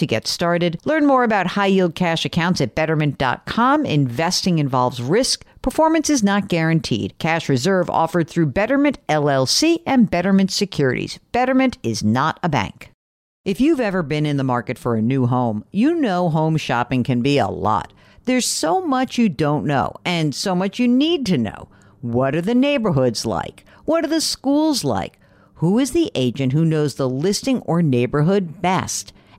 to get started. Learn more about high yield cash accounts at betterment.com. Investing involves risk. Performance is not guaranteed. Cash reserve offered through Betterment LLC and Betterment Securities. Betterment is not a bank. If you've ever been in the market for a new home, you know home shopping can be a lot. There's so much you don't know and so much you need to know. What are the neighborhoods like? What are the schools like? Who is the agent who knows the listing or neighborhood best?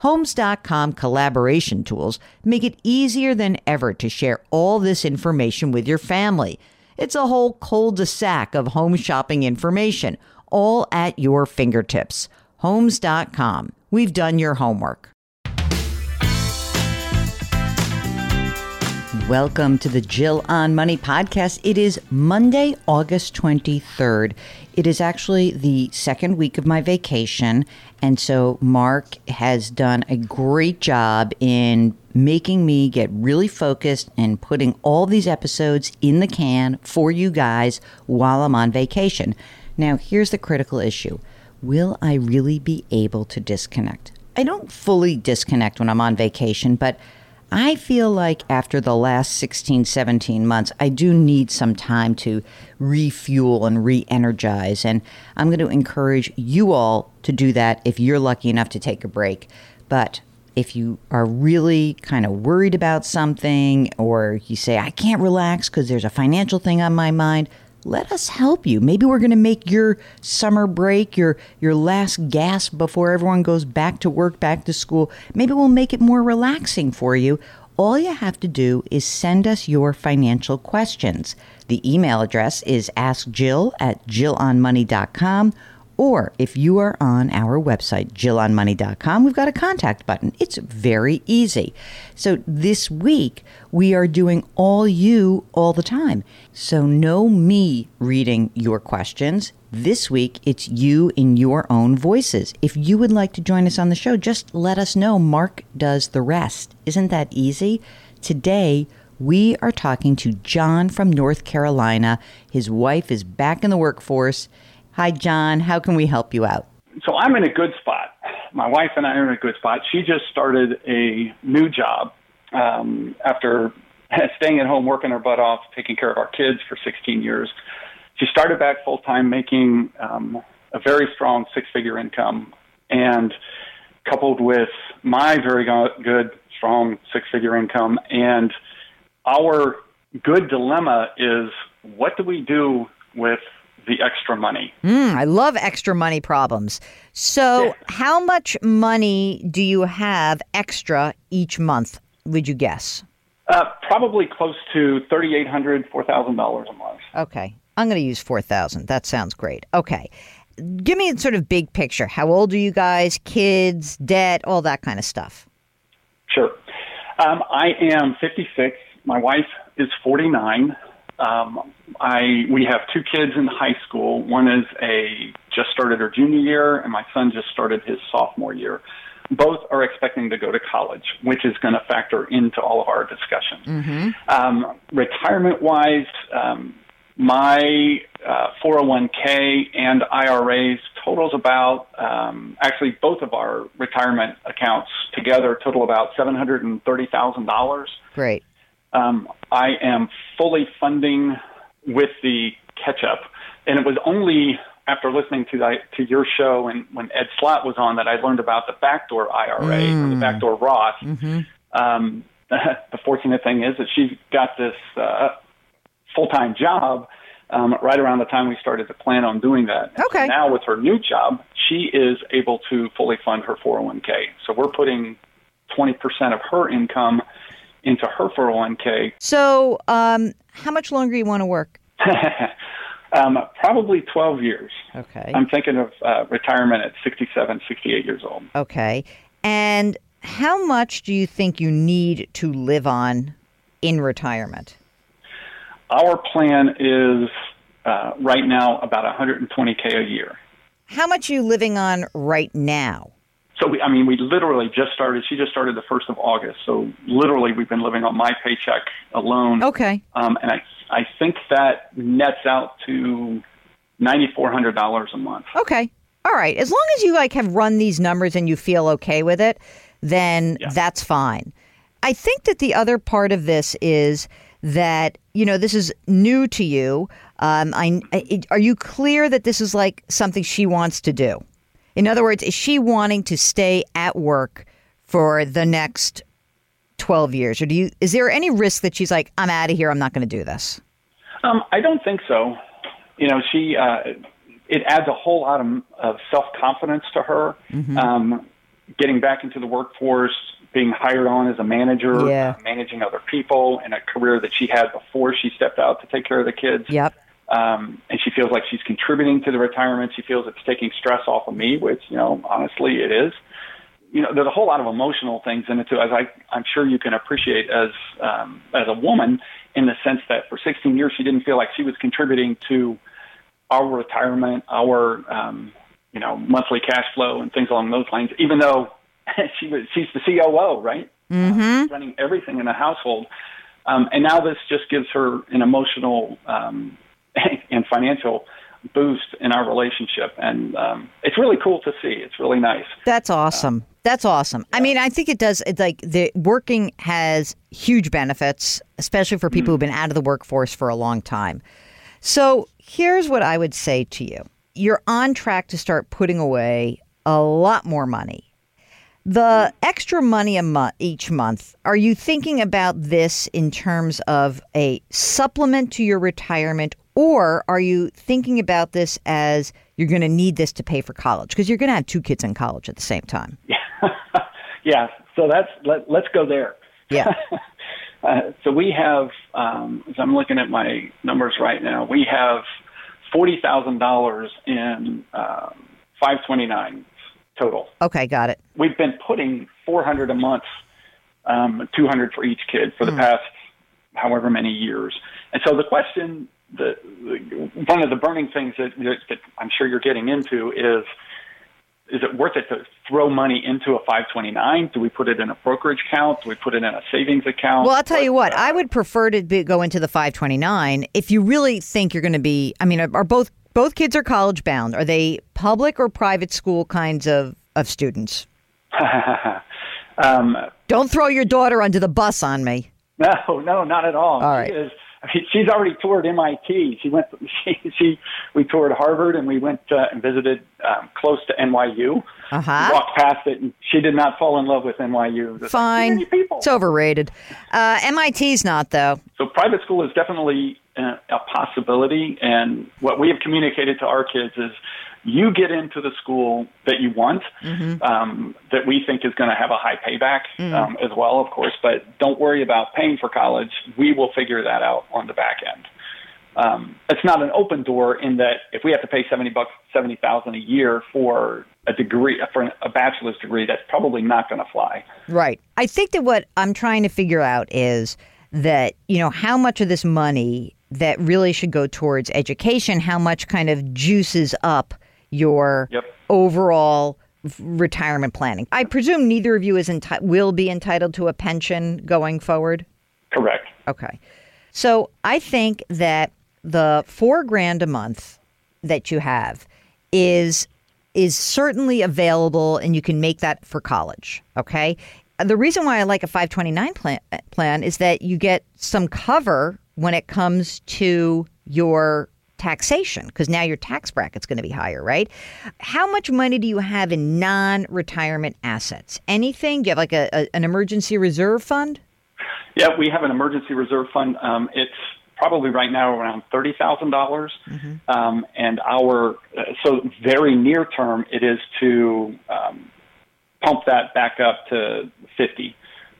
Homes.com collaboration tools make it easier than ever to share all this information with your family. It's a whole cul-de-sac of home shopping information, all at your fingertips. Homes.com. We've done your homework. Welcome to the Jill on Money podcast. It is Monday, August 23rd. It is actually the second week of my vacation. And so Mark has done a great job in making me get really focused and putting all these episodes in the can for you guys while I'm on vacation. Now, here's the critical issue Will I really be able to disconnect? I don't fully disconnect when I'm on vacation, but I feel like after the last 16, 17 months, I do need some time to refuel and re energize. And I'm going to encourage you all to do that if you're lucky enough to take a break. But if you are really kind of worried about something, or you say, I can't relax because there's a financial thing on my mind, let us help you. Maybe we're going to make your summer break, your your last gasp before everyone goes back to work, back to school. Maybe we'll make it more relaxing for you. All you have to do is send us your financial questions. The email address is askjill at jillonmoney.com or if you are on our website, jillonmoney.com, we've got a contact button. It's very easy. So this week, we are doing all you all the time. So no me reading your questions. This week, it's you in your own voices. If you would like to join us on the show, just let us know. Mark does the rest. Isn't that easy? Today, we are talking to John from North Carolina. His wife is back in the workforce Hi, John. How can we help you out? So I'm in a good spot. My wife and I are in a good spot. She just started a new job um, after staying at home, working her butt off, taking care of our kids for 16 years. She started back full time, making um, a very strong six figure income, and coupled with my very good, strong six figure income. And our good dilemma is what do we do with the extra money. Mm, I love extra money problems. So, how much money do you have extra each month, would you guess? Uh, probably close to $3,800, $4,000 a month. Okay. I'm going to use 4000 That sounds great. Okay. Give me a sort of big picture. How old are you guys? Kids, debt, all that kind of stuff. Sure. Um, I am 56. My wife is 49. Um, I we have two kids in high school. One is a just started her junior year, and my son just started his sophomore year. Both are expecting to go to college, which is going to factor into all of our discussions. Mm-hmm. Um, retirement wise, um, my uh, 401k and IRAs totals about, um, actually, both of our retirement accounts together total about $730,000. Great. Um, I am fully funding with the catch up. And it was only after listening to the, to your show and when Ed Slott was on that I learned about the backdoor IRA mm. or the backdoor Roth. Mm-hmm. Um, the fortunate thing is that she got this uh, full time job um, right around the time we started to plan on doing that. Okay. So now with her new job, she is able to fully fund her 401k. So we're putting 20% of her income into her 401k. So, um, how much longer you want to work? um, probably 12 years. Okay. I'm thinking of uh, retirement at 67, 68 years old. Okay. And how much do you think you need to live on in retirement? Our plan is uh, right now about 120k a year. How much are you living on right now? So we, I mean, we literally just started. She just started the first of August. So literally, we've been living on my paycheck alone. Okay. Um, and I, I think that nets out to ninety four hundred dollars a month. Okay. All right. As long as you like have run these numbers and you feel okay with it, then yeah. that's fine. I think that the other part of this is that you know this is new to you. Um, I, are you clear that this is like something she wants to do? In other words, is she wanting to stay at work for the next 12 years? Or do you is there any risk that she's like, I'm out of here, I'm not going to do this? Um, I don't think so. You know, she uh, it adds a whole lot of, of self confidence to her. Mm-hmm. Um, getting back into the workforce, being hired on as a manager, yeah. uh, managing other people in a career that she had before she stepped out to take care of the kids. Yep. Um, and feels like she's contributing to the retirement. She feels it's taking stress off of me, which, you know, honestly it is. You know, there's a whole lot of emotional things in it too, as I, I'm sure you can appreciate as, um, as a woman in the sense that for 16 years she didn't feel like she was contributing to our retirement, our, um, you know, monthly cash flow and things along those lines, even though she was, she's the COO, right? Mm-hmm. Uh, running everything in the household. Um, and now this just gives her an emotional, um, and financial boost in our relationship. And um, it's really cool to see. It's really nice. That's awesome. Uh, That's awesome. Yeah. I mean, I think it does. It's like the working has huge benefits, especially for people mm-hmm. who've been out of the workforce for a long time. So here's what I would say to you you're on track to start putting away a lot more money. The extra money a month each month, are you thinking about this in terms of a supplement to your retirement or are you thinking about this as you're going to need this to pay for college? Because you're going to have two kids in college at the same time. Yeah. yeah. So that's let, let's go there. Yeah. uh, so we have, um, as I'm looking at my numbers right now, we have forty thousand dollars in um, 529 total. Okay, got it. We've been putting 400 a month, um, 200 for each kid for the mm. past however many years. And so the question the, the one of the burning things that, that I'm sure you're getting into is is it worth it to throw money into a 529? Do we put it in a brokerage account? Do we put it in a savings account? Well, I'll tell you what, I would prefer to be, go into the 529 if you really think you're going to be. I mean, are both both kids are college bound? Are they public or private school kinds of of students? um, Don't throw your daughter under the bus on me. No, no, not at all. All right. She is I mean, she's already toured MIT. She went. She, she we toured Harvard, and we went uh, and visited um, close to NYU. Uh-huh. Walked past it, and she did not fall in love with NYU. Fine, it's overrated. Uh, MIT's not though. So private school is definitely a, a possibility, and what we have communicated to our kids is you get into the school that you want, mm-hmm. um, that we think is going to have a high payback mm. um, as well, of course. But don't worry about paying for college. We will figure that out on the back end. Um, it's not an open door in that if we have to pay seventy bucks, seventy thousand a year for a degree, for a bachelor's degree, that's probably not going to fly. Right. I think that what I'm trying to figure out is that you know how much of this money that really should go towards education, how much kind of juices up your yep. overall retirement planning. I presume neither of you is enti- will be entitled to a pension going forward. Correct. Okay. So I think that the four grand a month that you have is is certainly available and you can make that for college. Okay. The reason why I like a 529 plan, uh, plan is that you get some cover when it comes to your taxation because now your tax bracket's going to be higher, right? How much money do you have in non-retirement assets? Anything? Do you have like a, a an emergency reserve fund? Yeah, we have an emergency reserve fund. Um, it's probably right now around thirty thousand dollars, mm-hmm. um, and our uh, so very near term it is to um, pump that back up to fifty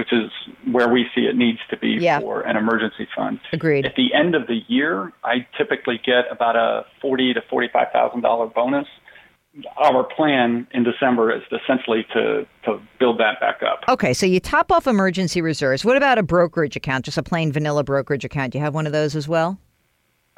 which is where we see it needs to be yeah. for an emergency fund. Agreed. At the end of the year, I typically get about a forty to forty-five thousand dollar bonus. Our plan in December is essentially to to build that back up. Okay, so you top off emergency reserves. What about a brokerage account, just a plain vanilla brokerage account? Do you have one of those as well?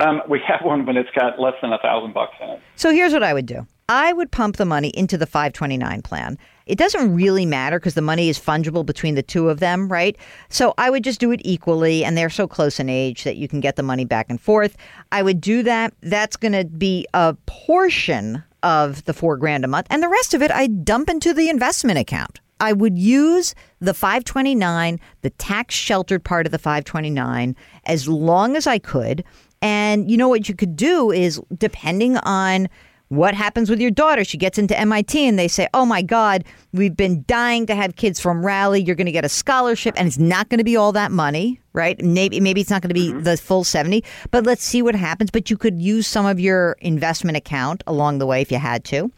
Um, we have one, but it's got less than a thousand bucks in it. So here's what I would do. I would pump the money into the 529 plan. It doesn't really matter because the money is fungible between the two of them, right? So I would just do it equally, and they're so close in age that you can get the money back and forth. I would do that. That's going to be a portion of the four grand a month, and the rest of it I dump into the investment account. I would use the 529, the tax sheltered part of the 529, as long as I could. And you know what you could do is, depending on what happens with your daughter? She gets into MIT and they say, oh my God, we've been dying to have kids from Raleigh. You're going to get a scholarship and it's not going to be all that money, right? Maybe, maybe it's not going to be mm-hmm. the full 70, but let's see what happens. But you could use some of your investment account along the way if you had to.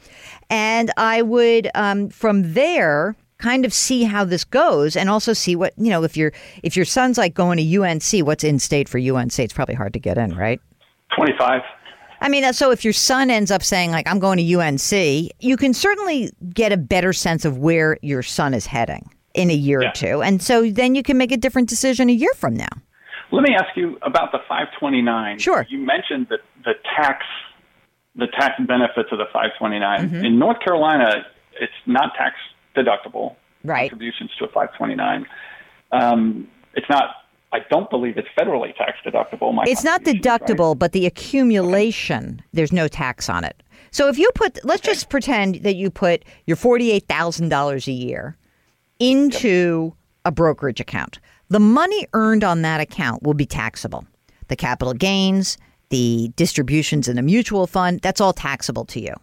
And I would, um, from there, kind of see how this goes and also see what you know if your if your son's like going to UNC what's in state for UNC it's probably hard to get in right 25 I mean, so if your son ends up saying, like, I'm going to UNC, you can certainly get a better sense of where your son is heading in a year yeah. or two. And so then you can make a different decision a year from now. Let me ask you about the 529. Sure. You mentioned that the tax the tax benefits of the 529. Mm-hmm. In North Carolina, it's not tax deductible. Right. Contributions to a 529. Um, it's not I don't believe it's federally tax deductible. My it's not deductible, right? but the accumulation, okay. there's no tax on it. So if you put, let's okay. just pretend that you put your $48,000 a year into yep. a brokerage account. The money earned on that account will be taxable. The capital gains, the distributions in a mutual fund, that's all taxable to you.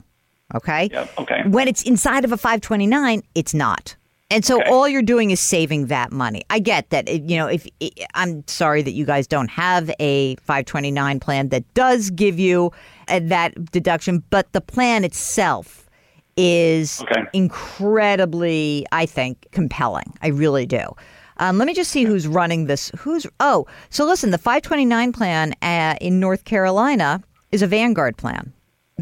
Okay? Yep. Okay. When it's inside of a 529, it's not. And so okay. all you're doing is saving that money. I get that. You know, if I'm sorry that you guys don't have a 529 plan that does give you uh, that deduction, but the plan itself is okay. incredibly, I think, compelling. I really do. Um, let me just see who's running this. Who's oh, so listen, the 529 plan uh, in North Carolina is a Vanguard plan.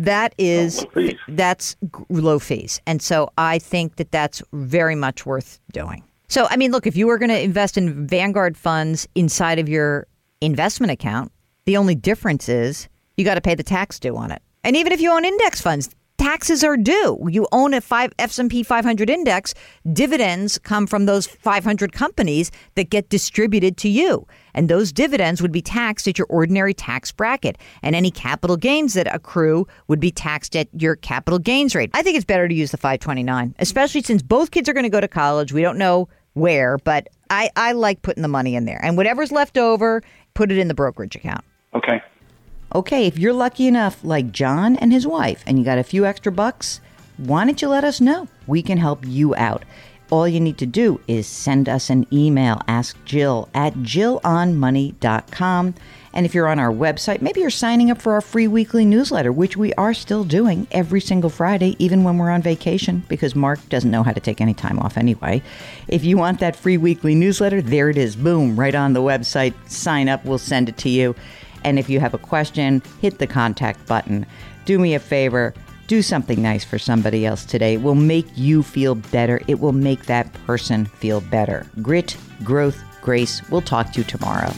That is oh, that's low fees, and so I think that that's very much worth doing. So I mean, look, if you were going to invest in Vanguard funds inside of your investment account, the only difference is you got to pay the tax due on it. And even if you own index funds, taxes are due. You own a five S&P 500 index, dividends come from those 500 companies that get distributed to you. And those dividends would be taxed at your ordinary tax bracket. And any capital gains that accrue would be taxed at your capital gains rate. I think it's better to use the 529, especially since both kids are going to go to college. We don't know where, but I, I like putting the money in there. And whatever's left over, put it in the brokerage account. Okay. Okay, if you're lucky enough, like John and his wife, and you got a few extra bucks, why don't you let us know? We can help you out. All you need to do is send us an email, ask Jill at jillonmoney.com. And if you're on our website, maybe you're signing up for our free weekly newsletter, which we are still doing every single Friday, even when we're on vacation, because Mark doesn't know how to take any time off anyway. If you want that free weekly newsletter, there it is. Boom, right on the website. Sign up, we'll send it to you. And if you have a question, hit the contact button. Do me a favor, do something nice for somebody else today. It will make you feel better. It will make that person feel better. Grit, growth, grace. We'll talk to you tomorrow.